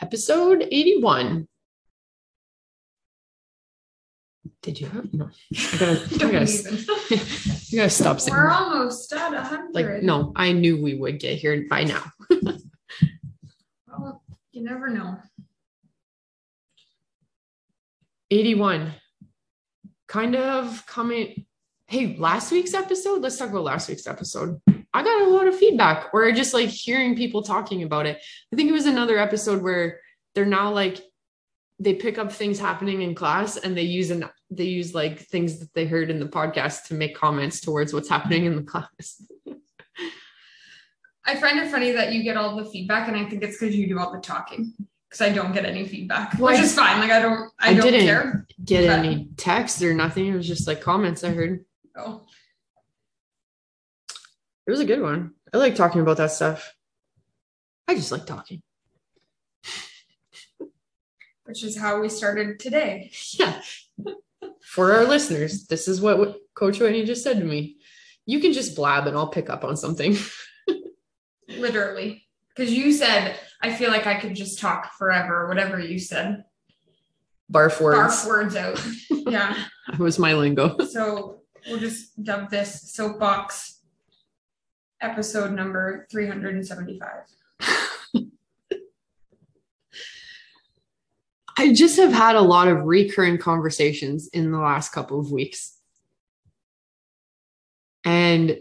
episode 81. Did you have no? I gotta, I gotta, you gotta stop saying We're that. almost at a hundred. Like, no, I knew we would get here by now. Well, you never know. 81. Kind of coming. Hey, last week's episode, let's talk about last week's episode. I got a lot of feedback or just like hearing people talking about it. I think it was another episode where they're now like they pick up things happening in class and they use an they use like things that they heard in the podcast to make comments towards what's happening in the class. I find it funny that you get all the feedback, and I think it's because you do all the talking. Because I don't get any feedback, Well, which is fine. Like I don't, I, I don't didn't. care. Get But- any text or nothing. It was just like comments I heard. Oh, It was a good one. I like talking about that stuff. I just like talking. which is how we started today. Yeah. For our listeners, this is what what Coach Whitney just said to me. You can just blab and I'll pick up on something. Literally, because you said I feel like I could just talk forever. Whatever you said, Barf words. barf words out. yeah. That was my lingo. So we'll just dub this soapbox episode number 375. I just have had a lot of recurring conversations in the last couple of weeks. And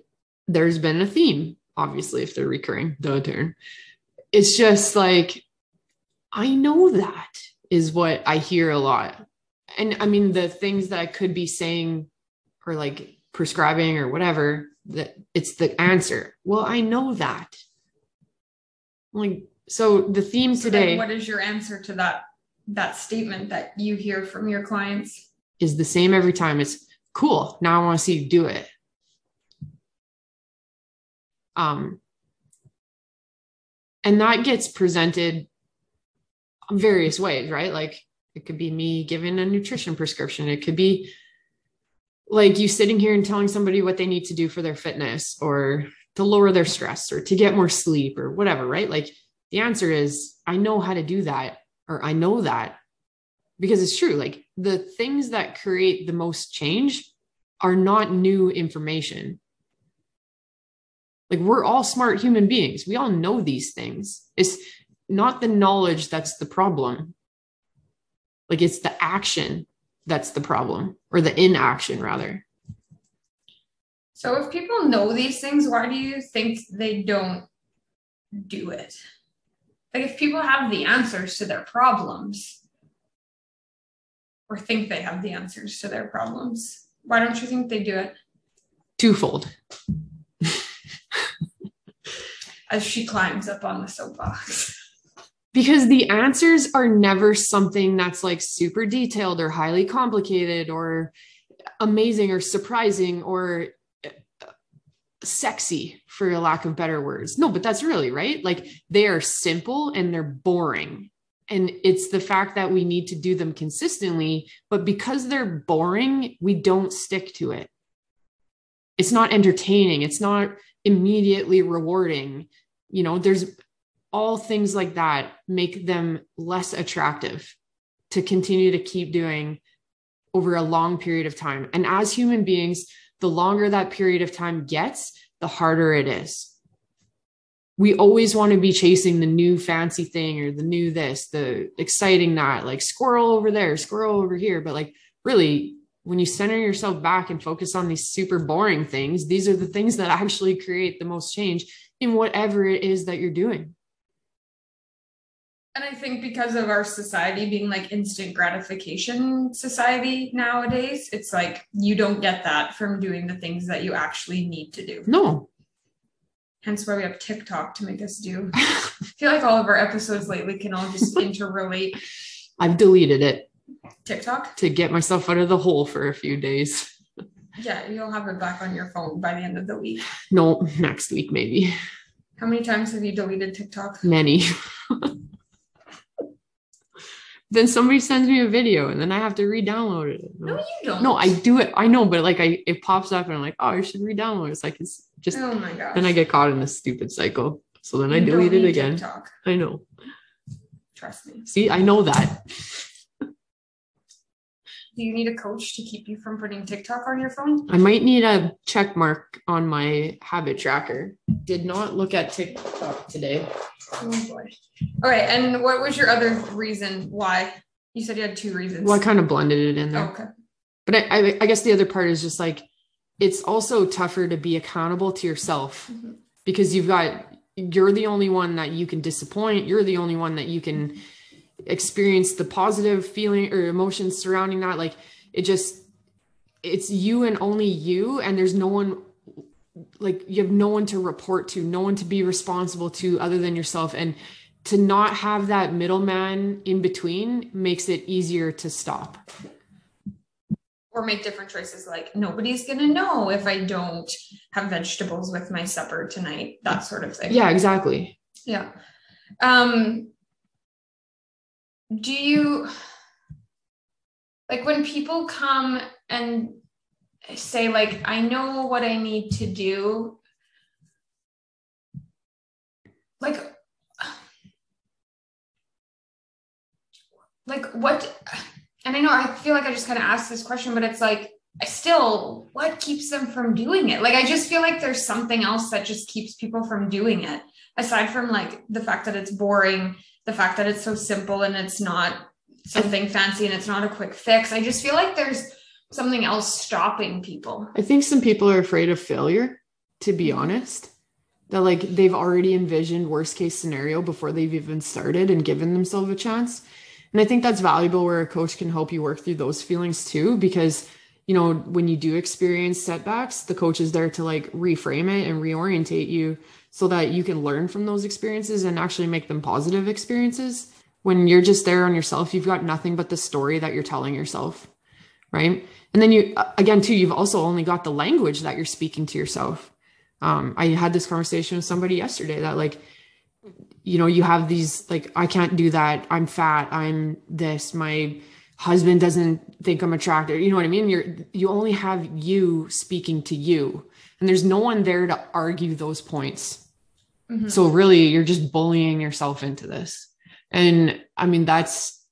there's been a theme, obviously, if they're recurring, the turn. It's just like, I know that is what I hear a lot. And I mean, the things that I could be saying or like prescribing or whatever, that it's the answer. Well, I know that. Like, so the theme So today what is your answer to that that statement that you hear from your clients? is the same every time. It's cool. Now I want to see you do it. Um, and that gets presented various ways, right? Like it could be me giving a nutrition prescription. It could be like you sitting here and telling somebody what they need to do for their fitness or to lower their stress or to get more sleep or whatever, right? Like the answer is I know how to do that or I know that because it's true. Like the things that create the most change are not new information. Like we're all smart human beings. We all know these things. It's not the knowledge that's the problem. Like it's the action that's the problem or the inaction rather. So if people know these things, why do you think they don't do it? Like if people have the answers to their problems or think they have the answers to their problems, why don't you think they do it? Twofold. As she climbs up on the soapbox. Because the answers are never something that's like super detailed or highly complicated or amazing or surprising or uh, sexy for lack of better words. No but that's really right? Like they are simple and they're boring. And it's the fact that we need to do them consistently but because they're boring we don't stick to it. It's not entertaining. It's not immediately rewarding. You know there's all things like that make them less attractive to continue to keep doing over a long period of time. And as human beings, the longer that period of time gets, the harder it is. We always want to be chasing the new fancy thing or the new this, the exciting that, like squirrel over there, squirrel over here. But like, really, when you center yourself back and focus on these super boring things, these are the things that actually create the most change in whatever it is that you're doing. And I think because of our society being like instant gratification society nowadays, it's like you don't get that from doing the things that you actually need to do. No, Hence why we have TikTok to make us do. I feel like all of our episodes lately can all just interrelate I've deleted it TikTok. to get myself out of the hole for a few days. Yeah, you'll have it back on your phone by the end of the week. No, next week, maybe. How many times have you deleted TikTok? Many. then somebody sends me a video and then I have to re-download it. No, you don't. No, I do it. I know, but like I it pops up and I'm like, oh, I should re-download. it. It's like it's just Oh my gosh. then I get caught in this stupid cycle. So then I You don't delete it again. TikTok. I know. Trust me. See, I know that. Do you need a coach to keep you from putting TikTok on your phone? I might need a check mark on my habit tracker. Did not look at TikTok today. Oh boy. All right. And what was your other reason why? You said you had two reasons. Well, I kind of blended it in Oh, there. okay. But I, I, I guess the other part is just like it's also tougher to be accountable to yourself Mhm. because you've got you're the only one that you can disappoint. You're the only one that you can experience the positive feeling or emotions surrounding that. Like it just it's you and only you, and there's no one like you have no one to report to, no one to be responsible to other than yourself. And to not have that middleman in between makes it easier to stop. Or make different choices like nobody's gonna know if I don't have vegetables with my supper tonight, that sort of thing. Yeah, exactly. Yeah. Um do you like when people come and say like I know what I need to do like like what and I know I feel like I just kind of asked this question but it's like I still what keeps them from doing it? Like I just feel like there's something else that just keeps people from doing it aside from like the fact that it's boring the fact that it's so simple and it's not something fancy and it's not a quick fix I just feel like there's something else stopping people I think some people are afraid of failure, to be honest. That like they've already envisioned worst case scenario before they've even started and given themselves a chance. And I think that's valuable where a coach can help you work through those feelings too, because you know, when you do experience setbacks, the coach is there to like reframe it and reorientate you so that you can learn from those experiences and actually make them positive experiences. When you're just there on yourself, you've got nothing but the story that you're telling yourself. Right. And then you, again, too, you've also only got the language that you're speaking to yourself. Um, I had this conversation with somebody yesterday that, like, you know, you have these, like, I can't do that. I'm fat. I'm this. My husband doesn't think I'm attractive. You know what I mean? You're, you only have you speaking to you, and there's no one there to argue those points. Mhm. So really, you're just bullying yourself into this. And I mean, that's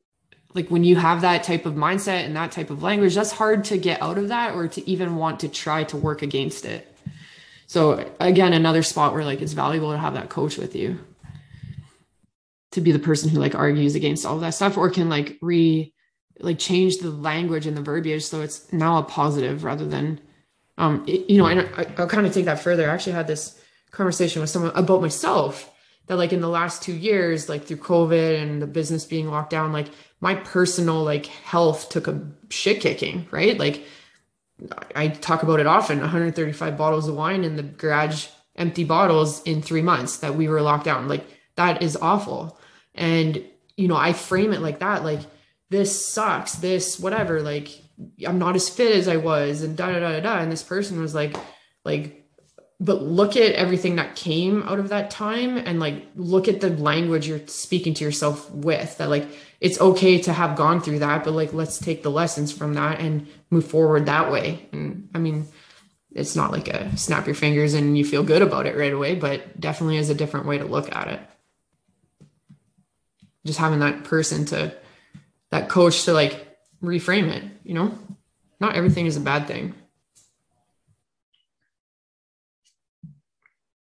like when you have that type of mindset and that type of language, that's hard to get out of that or to even want to try to work against it. So again, another spot where like it's valuable to have that coach with you to be the person who like argues against all of that stuff or can like re like change the language and the verbiage so it's now a positive rather than um it- you know and I, i'll kind of take that further. I actually had this conversation with someone about myself that like in the last two years like through covid and the business being locked down like my personal like health took a shit kicking right? Like i talk about it often 135 bottles of wine in the garage empty bottles in three months that we were locked down. Like that is awful. And you know i frame it like that like this sucks this whatever like i'm not as fit as i was and da da da da da. And this person was like like but look at everything that came out of that time and like look at the language you're speaking to yourself with that like it's okay to have gone through that but like let's take the lessons from that and move forward that way. And i mean it's not like a snap your fingers and you feel good about it right away but definitely is a different way to look at it. Just having that person to that coach to like reframe it you know not everything is a bad thing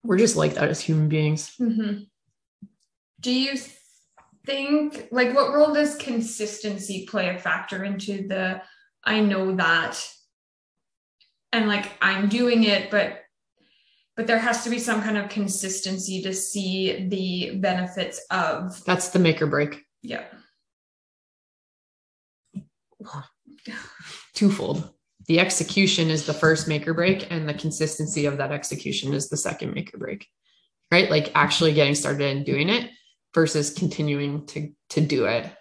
we're just like that as human beings Mhm. Do you think, like, what role does consistency play a factor into the I know that and like I'm doing it, but but there has to be some kind of consistency to see the benefits of that's the make or break yeah. twofold. The execution is the first make or break and the consistency of that execution is the second make or break right? Like actually getting started and doing it versus continuing to to do it.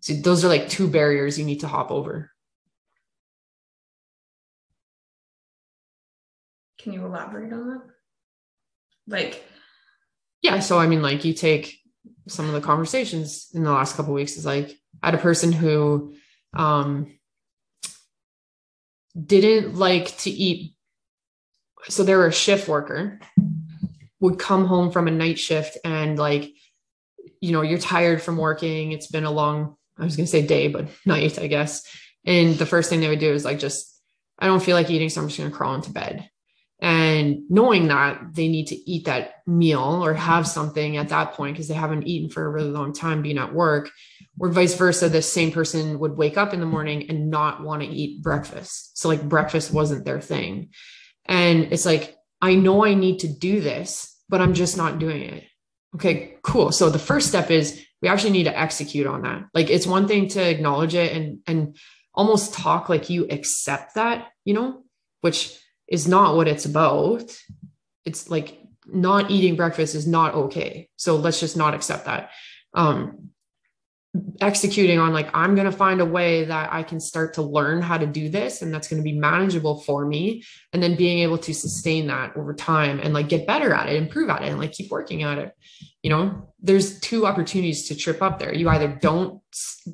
So those are like two barriers you need to hop over. Can you elaborate on that? Like, yeah so i mean like you take some of the conversations in the last couple of weeks is like i had a person who um didn't like to eat so they were a shift worker would come home from a night shift and like you know, you're tired from working. It's been a long, I was going to say day, but night, I guess. And the first thing they would do is like, just, I don't feel like eating, so I'm just going to crawl into bed. And knowing that they need to eat that meal or have something at that point because they haven't eaten for a really long time being at work, or vice versa, the same person would wake up in the morning and not want to eat breakfast. So, like, breakfast wasn't their thing. And it's like, I know I need to do this, but I'm just not doing it. Okay, cool. So the first step is we actually need to execute on that. Like it's one thing to acknowledge it and and almost talk like you accept that, you know, which is not what it's about. It's like not eating breakfast is not okay. So let's just not accept that. Um executing on like i'm going to find a way that i can start to learn how to do this and that's going to be manageable for me and then being able to sustain that over time and like get better at it improve at it and like keep working at it you know there's two opportunities to trip up there you either don't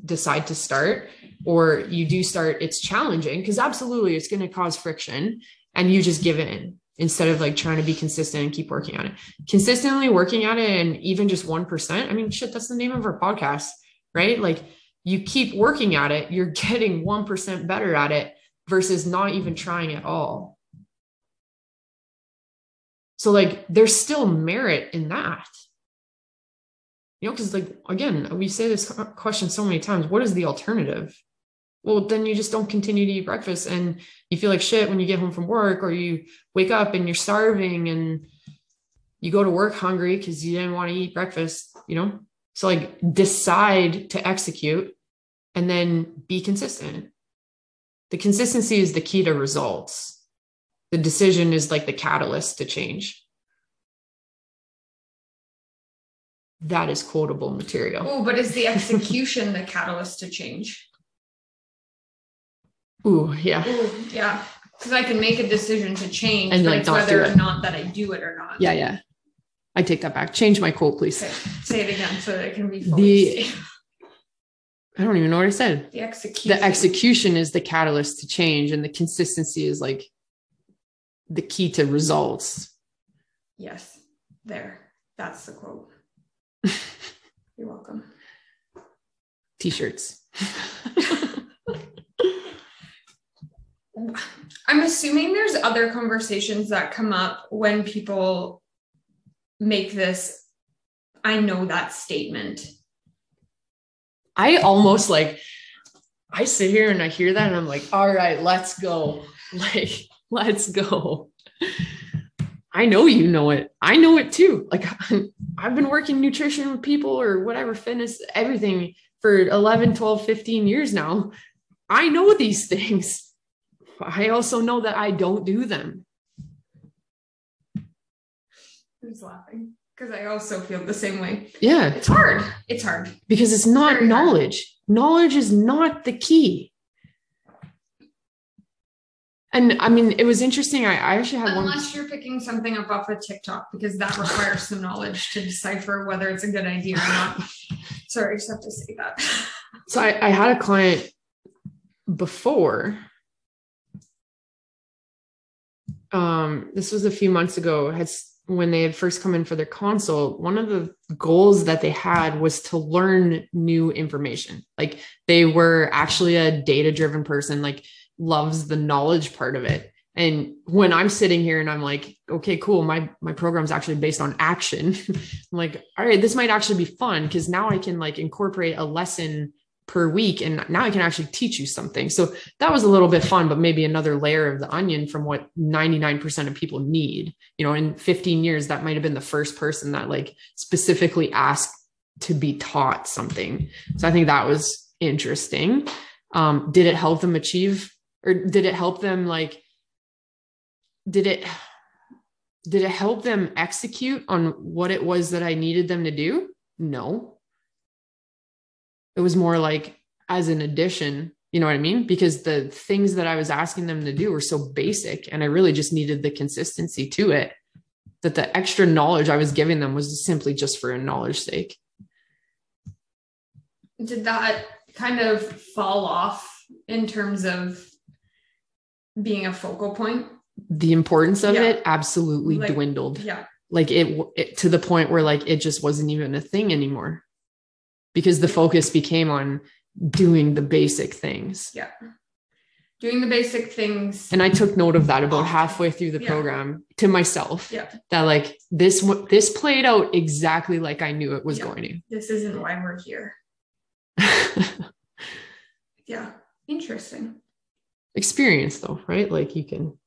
decide to start or you do start it's challenging because absolutely it's going to cause friction and you just give in instead of like trying to be consistent and keep working on it consistently working at it and even just 1% i mean shit that's the name of our podcast right? Like you keep working at it, you're getting 1% better at it versus not even trying at all. So, like, there's still merit in that. You know, because, like, again, we say this question so many times what is the alternative? Well, then you just don't continue to eat breakfast and you feel like shit when you get home from work, or you wake up and you're starving and you go to work hungry because you didn't want to eat breakfast, you know? So, like, decide to execute and then be consistent. The consistency is the key to results. The decision is like the catalyst to change. That is quotable material. Oh, but is the execution the catalyst to change? Ooh, yeah. Ooh, yeah. Because I can make a decision to change, And, but like, whether or not that I do it or not. Yeah, yeah. I take that back. Change my quote, please. Okay. Say it again so that it can be The- stated. I don't even know what I said. the execution. The execution is the catalyst to change, and the consistency is like the key to results. Yes, there. That's the quote. You're welcome. T shirts. I'm assuming there's other conversations that come up when people make this I know that statement. I almost like I sit here and I hear that and I'm like, all right, let's go. Like, let's go. I know you know it. I know it too. Like I've been working nutrition with people or whatever, fitness, everything for 11, 12, 15 years now. I know these things. I also know that I don't do them. Who's laughing? Because I also feel the same way. Yeah, It's hard. It's hard. because it's not Very hard. knowledge. Knowledge is not the key. And I mean, it was interesting. I, I actually had one. Unless you're picking something up off of TikTok, because that requires some knowledge to decipher whether it's a good idea or not. Sorry, I just have to say that. So I, I had a client before. Um, this was a few months ago. Had when they had first come in for their consult. One of the goals that they had was to learn new information. Like they were actually a data-driven person. Like loves the knowledge part of it. And when I'm sitting here and I'm like, okay, cool, my my program's actually based on action. I'm like, all right, this might actually be fun because now I can like incorporate a lesson per week and now I can actually teach you something. So that was a little bit fun, but maybe another layer of the onion from what 99% of people need. You know, in 15 years, that might have been the first person that like specifically asked to be taught something. So I think that was interesting. Um, did it help them achieve or did it help them like did it did it help them execute on what it was that I needed them to do? No. It was more like as an addition, you know what I mean? Because the things that I was asking them to do were so basic and I really just needed the consistency to it that the extra knowledge I was giving them was simply just for a knowledge sake. Did that kind of fall off in terms of being a focal point? The importance of Yeah. it absolutely Like- dwindled. Yeah. Like it, it to the point where like it just wasn't even a thing anymore. Because the focus became on doing the basic things. Yeah. Doing the basic things. And I took note of that about halfway through the Yeah. program to myself. Yeah. That like this this played out exactly like I knew it was Yeah. going to. This isn't why we're here. Yeah. Interesting. Experience though, right? Like you can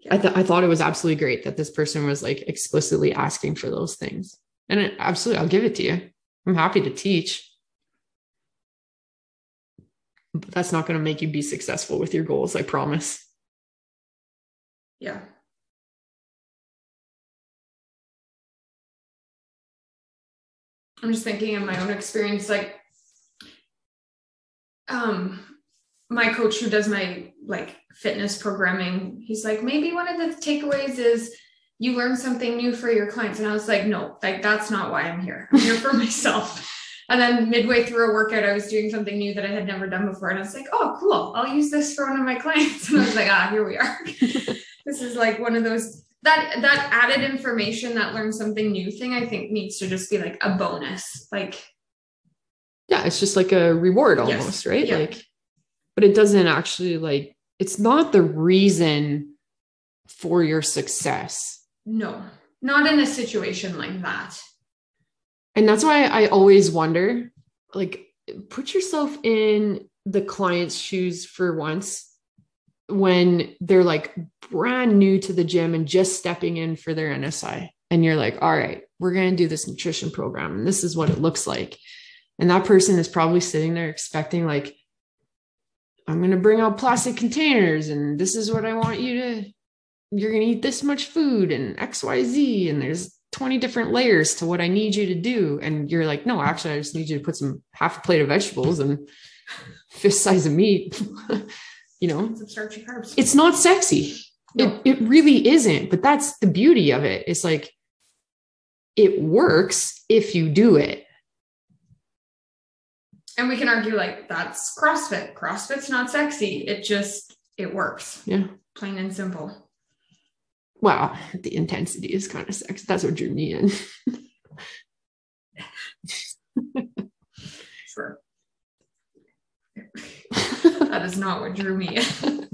Yeah. I, th- I thought it was absolutely great that this person was like explicitly asking for those things. And it, absolutely, I'll give it to you. I'm happy to teach. But that's not going to make you be successful with your goals, I promise. yeah. I'm just thinking in my own experience, like um my coach who does my like fitness programming, he's like, maybe one of the takeaways is you learn something new for your clients. And I was like, no, like that's not why I'm here. I'm here for myself. And then midway through a workout, I was doing something new that I had never done before. And I was like, oh, cool. I'll use this for one of my clients. And I was like, ah, here we are. this is like one of those that that added information, that learn something new thing, I think needs to just be like a bonus. Like, Yeah, it's just like a reward Yes. almost, right? Yeah. Like, but it doesn't actually like, it's not the reason for your success. No, not in a situation like that. And that's why I always wonder like, put yourself in the client's shoes for once when they're like brand new to the gym and just stepping in for their NSI. And you're like, all right, we're going to do this nutrition program and this is what it looks like. And that person is probably sitting there expecting, like, I'm going to bring out plastic containers and this is what I want you to, you're going to eat this much food and XYZ. And there's 20 different layers to what I need you to do. And you're like, no, actually, I just need you to put some half a plate of vegetables and fist size of meat. you know, Some starchy carbs. it's not sexy. No. It, it really isn't. But that's the beauty of it. It's like, it works if you do it. and we can argue like that's CrossFit. CrossFit's not sexy. It just it works. Yeah. Plain and simple. Wow. The intensity is kind of sex. That's what drew me in. Sure. That is not what drew me in.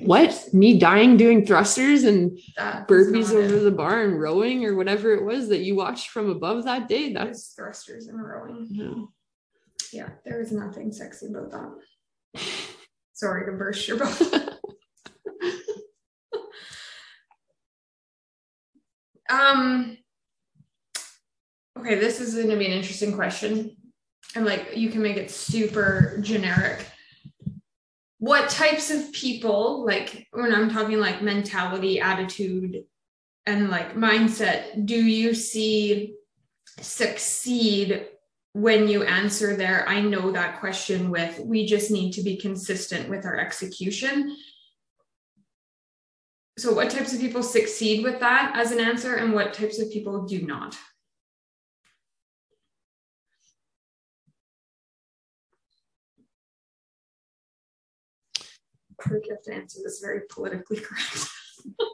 what? Me dying doing thrusters and That burpees over it. the bar and rowing or whatever it was that you watched from above that day? That's thrusters and rowing. no. Yeah, there is nothing sexy about that. Sorry to burst your bubble. um okay, this is gonna be an interesting question. And like you can make it super generic. What types of people, like when I'm talking like mentality, attitude, and like mindset, do you see succeed when you answer there, I know that question with, we just need to be consistent with our execution. So, what types of people succeed with that as an answer, and what types of people do not? I think you have to answer this very politically correct.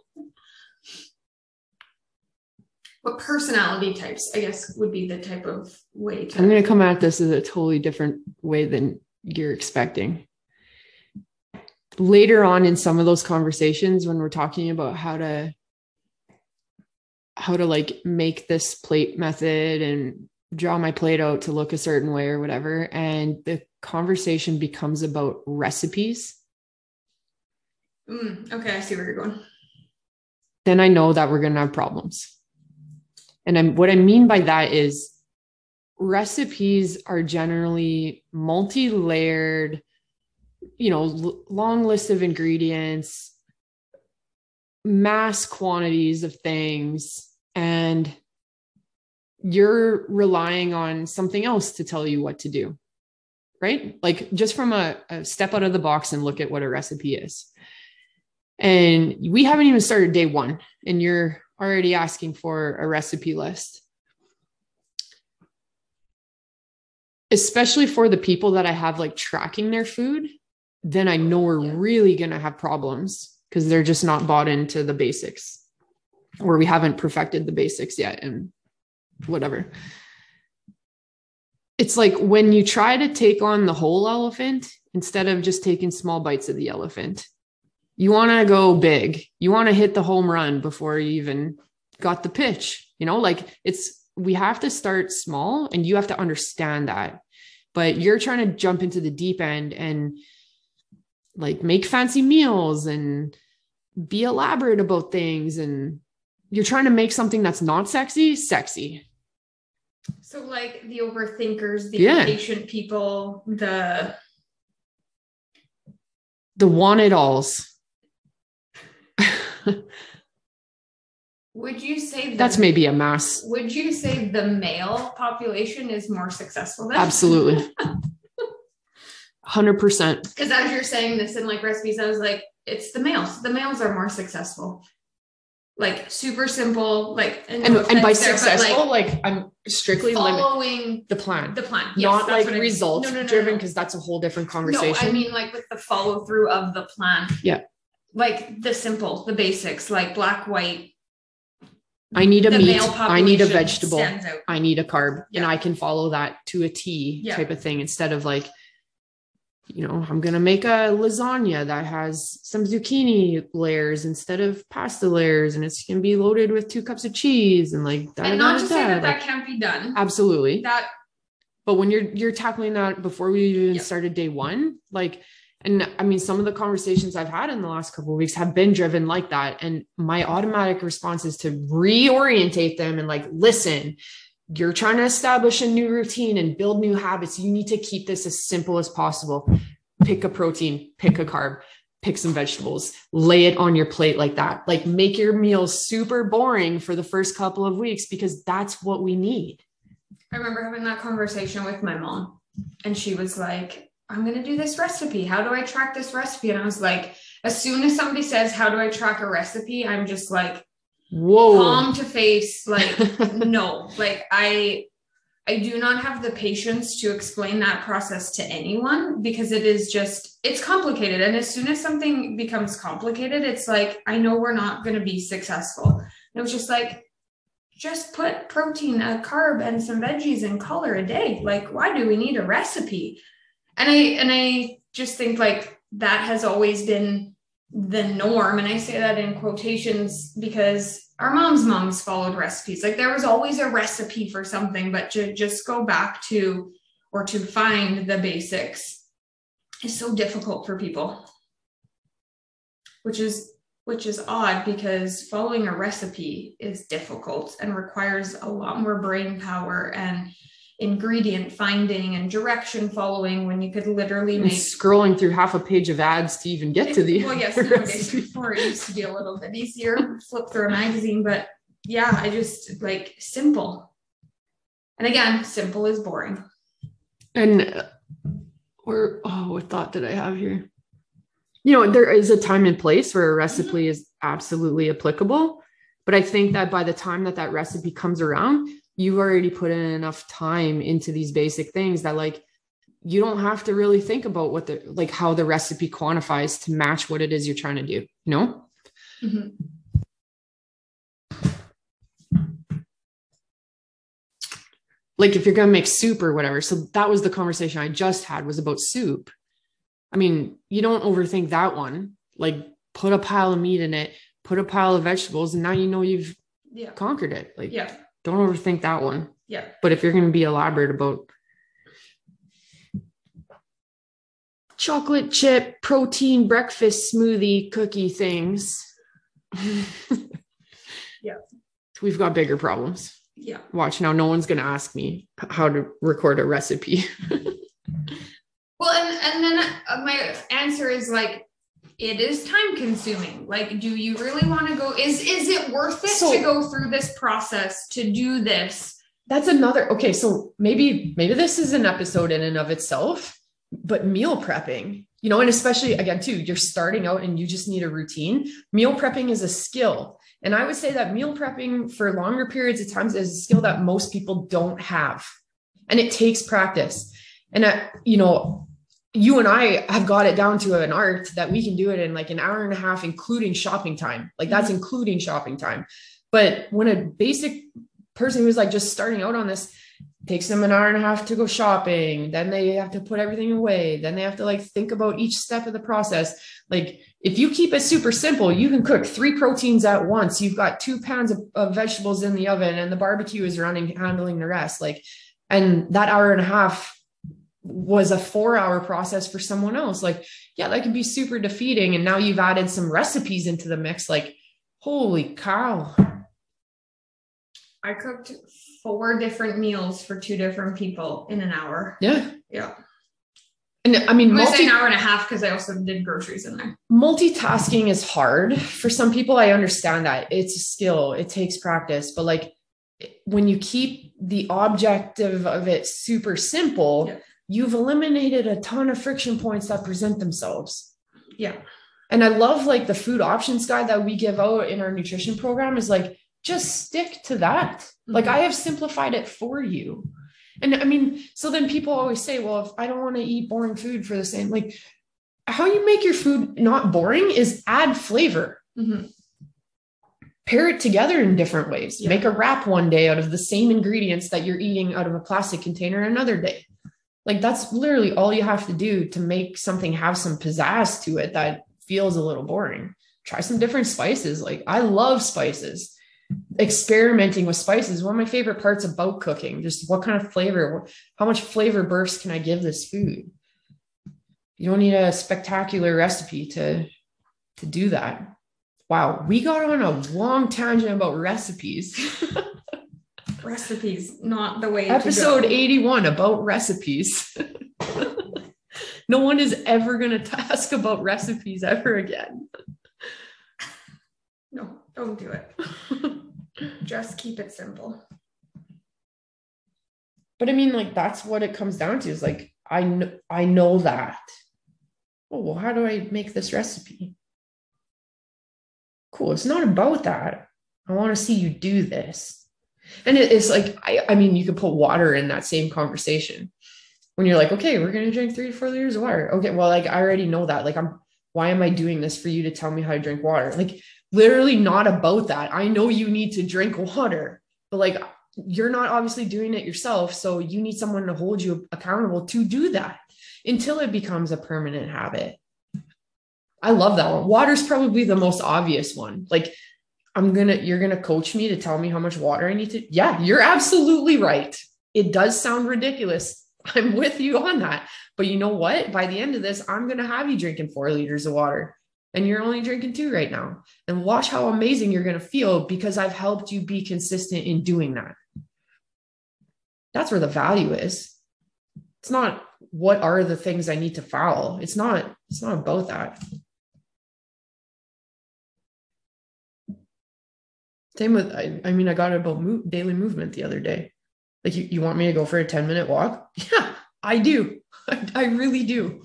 what personality types, I guess, would be the type of way to. I'm going to come at this as a totally different way than you're expecting. Later on in some of those conversations, when we're talking about how to how to like make this plate method and draw my plate out to look a certain way or whatever, and the conversation becomes about recipes, Mm, okay, I see where you're going. then I know that we're going to have problems. And I'm, what I mean by that is recipes are generally multi layered, you know, l- long list of ingredients, mass quantities of things, and you're relying on something else to tell you what to do. Right? Like just from a, a step out of the box and look at what a recipe is. And we haven't even started day one, and you're already asking for a recipe list. Especially for the people that I have like tracking their food, then I know we're Yeah. really going to have problems because they're just not bought into the basics or we haven't perfected the basics yet and whatever. it's like when you try to take on the whole elephant instead of just taking small bites of the elephant. You want to go big. You want to hit the home run before you even got the pitch. You know, like it's we have to start small and you have to understand that. But you're trying to jump into the deep end and like make fancy meals and be elaborate about things and you're trying to make something that's not sexy sexy So like the overthinkers, the Yeah. impatient people, the the want it alls would you say the, that's maybe a mass would you say the male population is more successful then? absolutely 100% Because as you're saying this in like recipes, I was like, it's the males. The males are more successful. Like super simple, like and, no and by there, successful like, like i'm strictly following the plan the plan. Yes, not like what I mean. results No, no, no, driven because that's a whole different No, conversation I mean like with the follow through of the plan. Yeah. Like the simple, the basics, like black, white. I need a the meat, I need a vegetable, I need a carb, and I can follow that to a T Yeah. type of thing instead of like, you know, I'm gonna make a lasagna that has some zucchini layers instead of pasta layers, and it's gonna be loaded with two cups of cheese and like da, And not to say that that can't be done. absolutely. That But when you're you're tackling that before we even Yeah. started day one, like, and I mean, some of the conversations I've had in the last couple of weeks have been driven like that, and my automatic response is to reorientate them and like, listen, you're trying to establish a new routine and build new habits. You need to keep this as simple as possible. Pick a protein, pick a carb, pick some vegetables, lay it on your plate like that. Like, make your meals super boring for the first couple of weeks because that's what we need. I remember having that conversation with my mom, and she was like, I'm going to do this recipe. How do I track this recipe? And I was like, as soon as somebody says, How do I track a recipe? I'm just like, Whoa. palm to face, like, no, like, I. I do not have the patience to explain that process to anyone because it is just it's complicated and as soon as something becomes complicated it's like I know we're not going to be successful. And it was just like just put protein, a carb, and some veggies and color a day. Like, why do we need a recipe? And I and I just think like that has always been the norm. And I say that in quotations because our mom's moms followed recipes. Like there was always a recipe for something, but to just go back to or to find the basics is so difficult for people. Which is which is odd because following a recipe is difficult and requires a lot more brain power and ingredient finding and direction following when you could literally make scrolling through half a page of ads to even get to the well yes nowadays before it used to be a little bit easier flip through a magazine but yeah i just like simple. And again simple is boring. And uh, or oh what thought did i have here? You know there is a time and place where a recipe is absolutely applicable but i think that by the time that that recipe comes around you've already put in enough time into these basic things that like you don't have to really think about what the like how the recipe quantifies to match what it is you're trying to do you know Mhm. like if you're going to make soup or whatever so that was the conversation i just had was about soup. I mean you don't overthink that one. Like put a pile of meat in it put a pile of vegetables and now you know you've yeah. conquered it. Like yeah don't overthink that one. Yeah. But if you're going to be elaborate about chocolate chip protein breakfast smoothie cookie things. Yeah. we've got bigger problems. Yeah. Watch now no one's going to ask me how to record a recipe. Well and and then my answer is like it is time consuming. Like do you really want to go is is it worth it So- to go through this process to do this? That's another okay so maybe maybe this is an episode in and of itself but meal prepping you know and especially again too you're starting out and you just need a routine. Meal prepping is a skill. And i would say that meal prepping for longer periods of times is a skill that most people don't have. And it takes practice. And uh, you know you and i have got it down to an art that we can do it in like an hour and a half including shopping time. Like that's mm-hmm. including shopping time. But when a basic person who's like just starting out on this takes them an hour and a half to go shopping then they have to put everything away then they have to like think about each step of the process. Like if you keep it super simple you can cook three proteins at once. You've got two pounds of, of vegetables in the oven and the barbecue is running handling the rest. Like and that hour and a half was a four hour process for someone else. Like yeah that could be super defeating. And now you've added some recipes into the mix. Like holy cow. I cooked four different meals for two different people in an hour. yeah. Yeah. and i mean multi- an hour and a half because I also did groceries in there. multitasking is hard. For some people i understand that. It's a skill. It takes practice. But like when you keep the objective of it super simple Yeah. You've eliminated a ton of friction points that present themselves Yeah. and i love like the food options guide that we give out in our nutrition program is like just stick to that like Mhm. i have simplified it for you and i mean so then people always say well if i don't want to eat boring food for the same like how you make your food not boring is add flavor Mhm. pair it together in different ways Yeah. make a wrap one day out of the same ingredients that you're eating out of a plastic container another day like that's literally all you have to do to make something have some pizzazz to it that feels a little boring. Try some different spices. Like i love spices. Experimenting with spices. One of my favorite parts about cooking just what kind of flavor how much flavor burst can i give this food? You don't need a spectacular recipe to to do that. Wow we got on a long tangent about recipes Recipes, not the way. episode to go. 81 about recipes no one is ever going to ask about recipes ever again No, don't do it. Just keep it simple. But I mean, like that's what it comes down to is like I know I know that. Oh well, how do I make this recipe? Cool. It's not about that. I want to see you do this. And it- it's like I, I mean, you could put water in that same conversation. When you're like, okay, we're gonna drink three to four liters of water. Okay, well, like I already know that. Like, I'm why am I doing this for you to tell me how to drink water? Like, literally not about that. I know you need to drink water, but like you're not obviously doing it yourself. So you need someone to hold you accountable to do that until it becomes a permanent habit. I love that one. Water's probably the most obvious one. Like, I'm gonna, you're gonna coach me to tell me how much water I need to. Yeah, you're absolutely right. It does sound ridiculous. I'm with you on that. But you know what? By the end of this, I'm gonna have you drinking four liters of water. And you're only drinking two right now. And watch how amazing you're gonna feel because I've helped you be consistent in doing that. That's where the value is. It's not what are the things I need to follow. It's not, it's not about that. Same with, I, I mean, I got it about mo- daily movement the other day. Like, you, you want me to go for a 10 minute walk? Yeah, I do. I, I really do.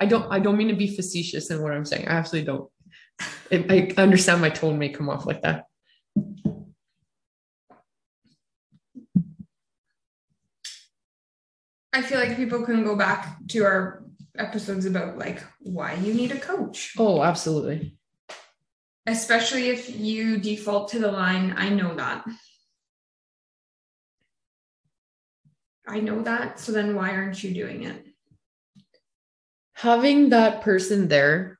I don't, I don't mean to be facetious in what I'm saying. I absolutely don't. I, I understand my tone may come off like that. I feel like people can go back to our episodes about like why you need a coach, Oh, absolutely. Especially if you default to the line, I know that. I know that. So then why aren't you doing it? having that person there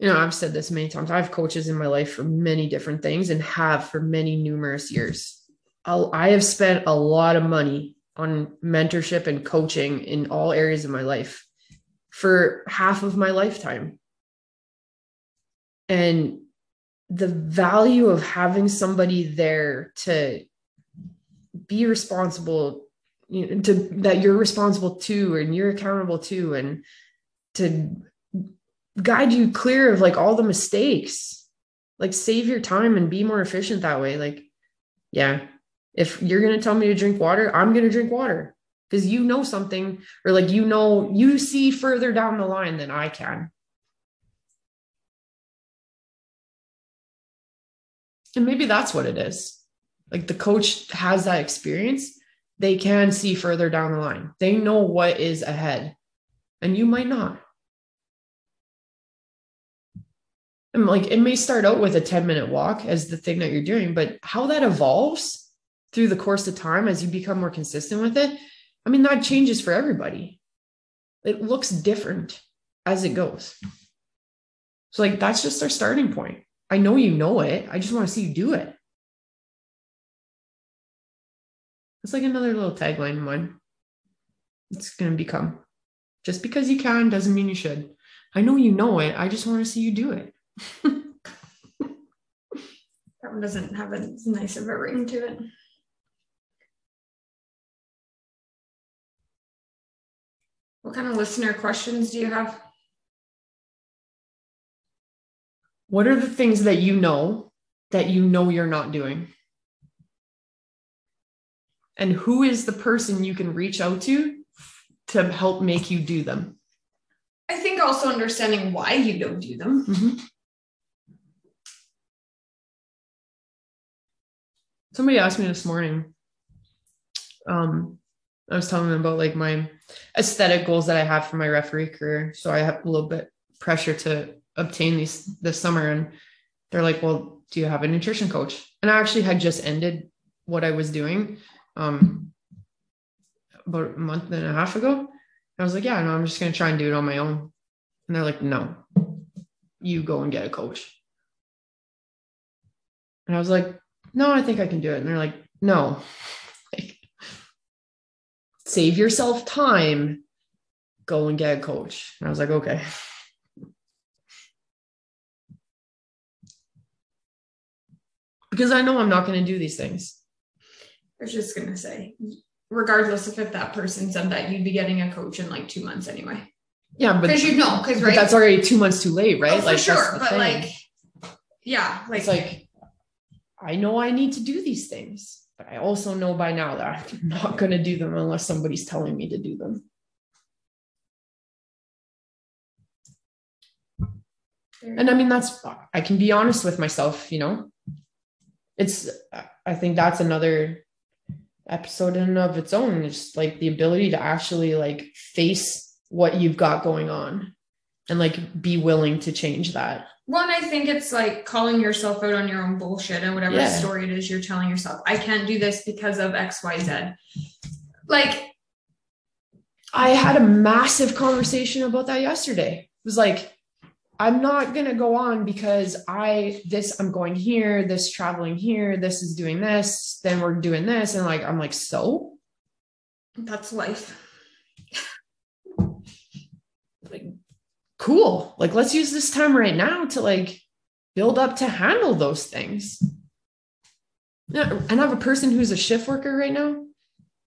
you know i've said this many times i have coaches in my life for many different things and have for many numerous years I'll, i have spent a lot of money on mentorship and coaching in all areas of my life for half of my lifetime and the value of having somebody there to be responsible you know, to that you're responsible to and you're accountable to and to guide you clear of like all the mistakes. Like save your time and be more efficient that way. Like yeah if you're going to tell me to drink water i'm going to drink water. Because you know something or like you know you see further down the line than i can and maybe that's what it is like the coach has that experience they can see further down the line. They know what is ahead, and you might not. And like it may start out with a 10 minute walk as the thing that you're doing, but how that evolves through the course of time as you become more consistent with it, I mean, that changes for everybody. It looks different as it goes. So, like, that's just our starting point. I know you know it. I just want to see you do it. It's like another little tagline of mine. It's going to become just because you can doesn't mean you should. I know you know it. I just want to see you do it. that one doesn't have as nice of a ring to it. What kind of listener questions do you have? What are the things that you know that you know you're not doing? And who is the person you can reach out to to help make you do them? I think also understanding why you don't do them. Mm-hmm. Somebody asked me this morning. Um, I was telling them about like my aesthetic goals that I have for my referee career. So I have a little bit pressure to obtain these this summer. And they're like, Well, do you have a nutrition coach? And I actually had just ended what I was doing um about a month and a half ago. I was like, Yeah, no, I'm just gonna try and do it on my own. And they're like, No, you go and get a coach. And I was like, No, I think I can do it. And they're like, No, like, save yourself time, go and get a coach. And I was like, okay. Because I know I'm not going to do these things. I was just going to say, regardless of if that person said that, you'd be getting a coach in like two months anyway. Yeah, but because you know, because right, that's already two months too late, right? Oh, like, for sure, but thing. like, yeah, like, it's like I know I need to do these things. But I also know by now that I'm not going to do them unless somebody's telling me to do them. And I mean, that's, I can be honest with myself, you know? It's, I think that's another episode in and of its own. It's like the ability to actually like face what you've got going on and like be willing to change that. Well, and I think it's like calling yourself out on your own bullshit and whatever yeah. story it is you're telling yourself. I can't do this because of XYZ. Like, I had a massive conversation about that yesterday. It was like, I'm not going to go on because I, this, I'm going here, this traveling here, this is doing this, then we're doing this. And like, I'm like, so? That's life. like, cool. Like, let's use this time right now to like build up to handle those things. And I have a person who's a shift worker right now.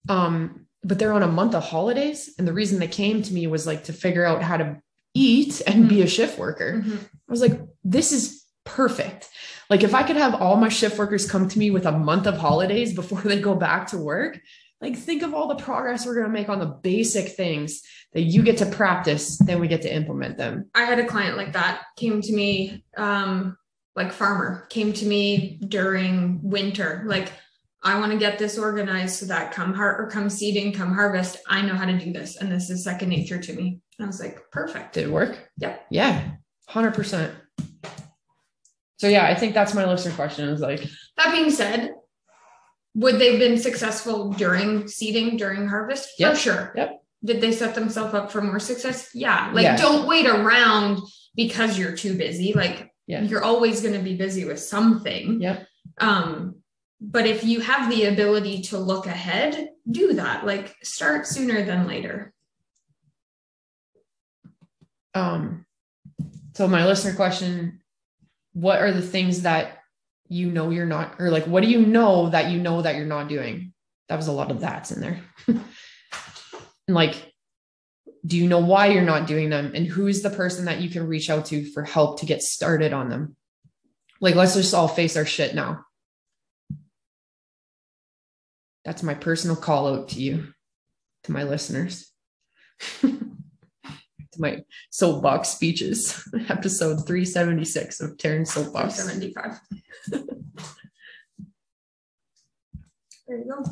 Um, but they're on a month of holidays. And the reason they came to me was like to figure out how to eat and mm-hmm. be a shift worker. Mm-hmm. I was like, this is perfect. Like if I could have all my shift workers come to me with a month of holidays before they go back to work, like think of all the progress we're going to make on the basic things that you get to practice then we get to implement them i had a client like that came to me um like farmer came to me during winter like i want to get this organized so that come heart or come seeding come harvest i know how to do this and this is second nature to me and i was like perfect did it work yeah yeah 100% so yeah i think that's my listener question is like that being said would they've been successful during seeding during harvest yep. for sure yep did they set themselves up for more success? Yeah. Like yeah. don't wait around because you're too busy. Like yeah. you're always going to be busy with something. Yep. Um, but if you have the ability to look ahead, do that. Like start sooner than later. Um, so my listener question, what are the things that you know you're not, or like, what do you know that you know that you're not doing? That was a lot of that's in there. And like, do you know why you're not doing them? And who's the person that you can reach out to for help to get started on them? Like, let's just all face our shit now. That's my personal call out to you, to my listeners, to my soapbox speeches, episode 376 of Taryn Soapbox. 75. there you go.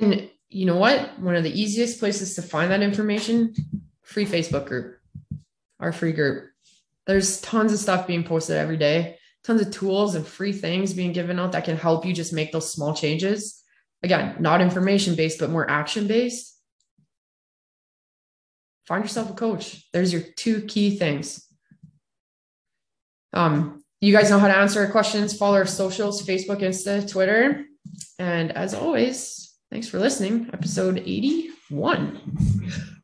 And you know what? One of the easiest places to find that information, free Facebook group, our free group. There's tons of stuff being posted every day, tons of tools and free things being given out that can help you just make those small changes. Again, not information based, but more action based. Find yourself a coach. There's your two key things. Um, you guys know how to answer our questions. Follow our socials Facebook, Insta, Twitter. And as always, thanks for listening. Episode 81.